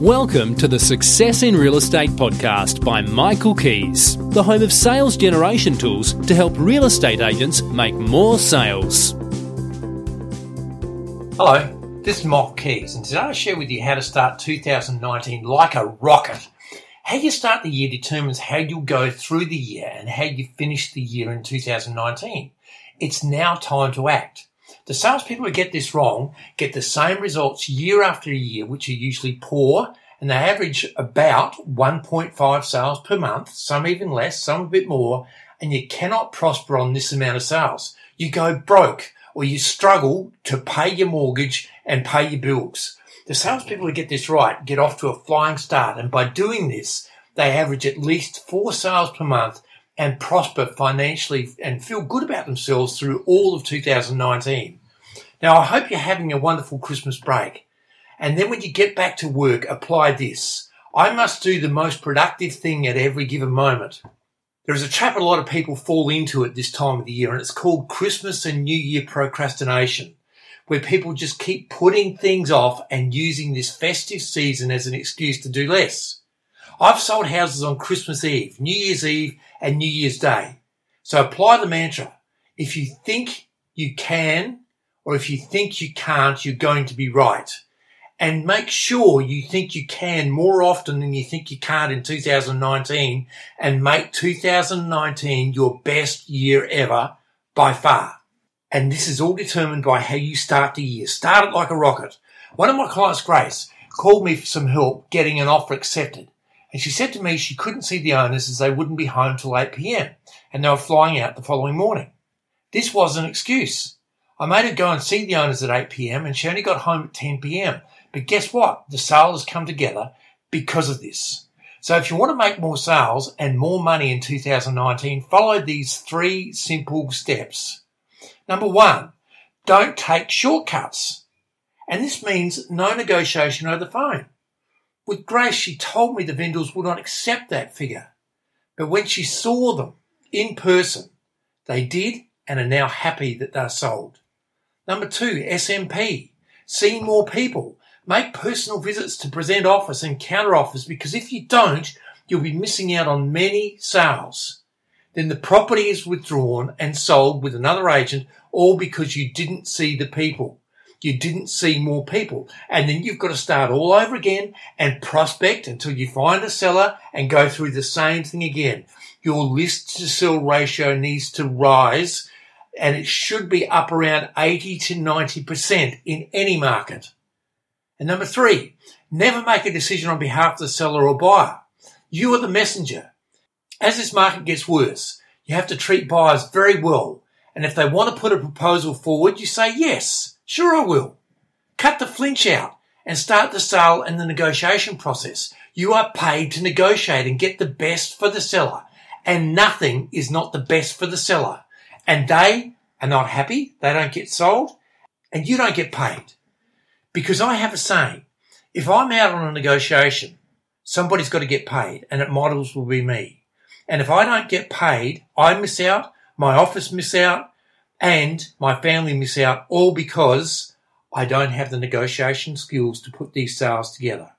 Welcome to the Success in Real Estate podcast by Michael Kies, the home of sales generation tools to help real estate agents make more sales. Hello, this is Michael Kies, and today I share with you how to start 2019 like a rocket. How you start the year determines how you'll go through the year and how you finish the year in 2019. It's now time to act. The salespeople who get this wrong get the same results year after year, which are usually poor, and they average about 1.5 sales per month, some even less, some a bit more, and you cannot prosper on this amount of sales. You go broke or you struggle to pay your mortgage and pay your bills. The salespeople who get this right get off to a flying start, and by doing this, they average at least four sales per month and prosper financially and feel good about themselves through all of 2019. Now, I hope you're having a wonderful Christmas break. And then when you get back to work, apply this. I must do the most productive thing at every given moment. There is a trap a lot of people fall into at this time of the year, and it's called Christmas and New Year procrastination, where people just keep putting things off and using this festive season as an excuse to do less. I've sold houses on Christmas Eve, New Year's Eve, and New Year's Day. So apply the mantra. If you think you can, or if you think you can't, you're going to be right. And make sure you think you can more often than you think you can't in 2019 and make 2019 your best year ever by far. And this is all determined by how you start the year. Start it like a rocket. One of my clients, Grace, called me for some help getting an offer accepted. And she said to me she couldn't see the owners as they wouldn't be home till 8 p.m. and they were flying out the following morning. This was an excuse. I made her go and see the owners at 8 p.m. and she only got home at 10 p.m. But guess what? The sale has come together because of this. So if you want to make more sales and more money in 2019, follow these three simple steps. Number one, don't take shortcuts. And this means no negotiation over the phone. With Grace, she told me the vendors would not accept that figure. But when she saw them in person, they did and are now happy that they're sold. Number two, SMP. See more people. Make personal visits to present offers and counter offers because if you don't, you'll be missing out on many sales. Then the property is withdrawn and sold with another agent all because you didn't see the people you didn't see more people. And then you've got to start all over again and prospect until you find a seller and go through the same thing again. Your list to sell ratio needs to rise and it should be up around 80 to 90% in any market. And number three, never make a decision on behalf of the seller or buyer. You are the messenger. As this market gets worse, you have to treat buyers very well. And if they want to put a proposal forward, you say yes. Sure, I will. Cut the flinch out and start the sale and the negotiation process. You are paid to negotiate and get the best for the seller. And nothing is not the best for the seller. And they are not happy. They don't get sold and you don't get paid. Because I have a saying, if I'm out on a negotiation, somebody's got to get paid and it models will be me. And if I don't get paid, I miss out, my office miss out, and my family miss out all because I don't have the negotiation skills to put these sales together.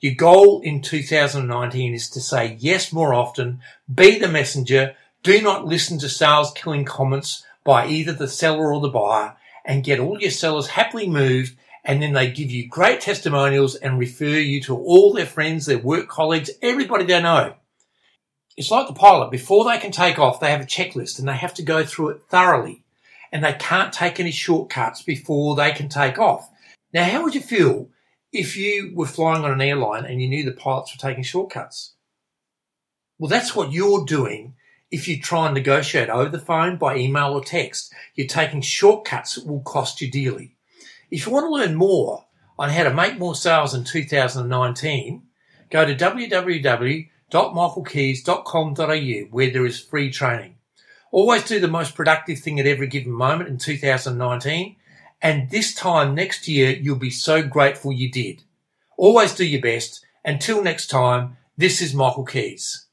Your goal in 2019 is to say yes more often, be the messenger, do not listen to sales killing comments by either the seller or the buyer, and get all your sellers happily moved and then they give you great testimonials and refer you to all their friends, their work colleagues, everybody they know. It's like the pilot. Before they can take off, they have a checklist and they have to go through it thoroughly and they can't take any shortcuts before they can take off. Now, how would you feel if you were flying on an airline and you knew the pilots were taking shortcuts? Well, that's what you're doing if you try and negotiate over the phone, by email or text. You're taking shortcuts that will cost you dearly. If you want to learn more on how to make more sales in 2019, go to www.michaelkies.com.au where there is free training. Always do the most productive thing at every given moment in 2019. And this time next year, you'll be so grateful you did. Always do your best. Until next time, this is Michael Kies.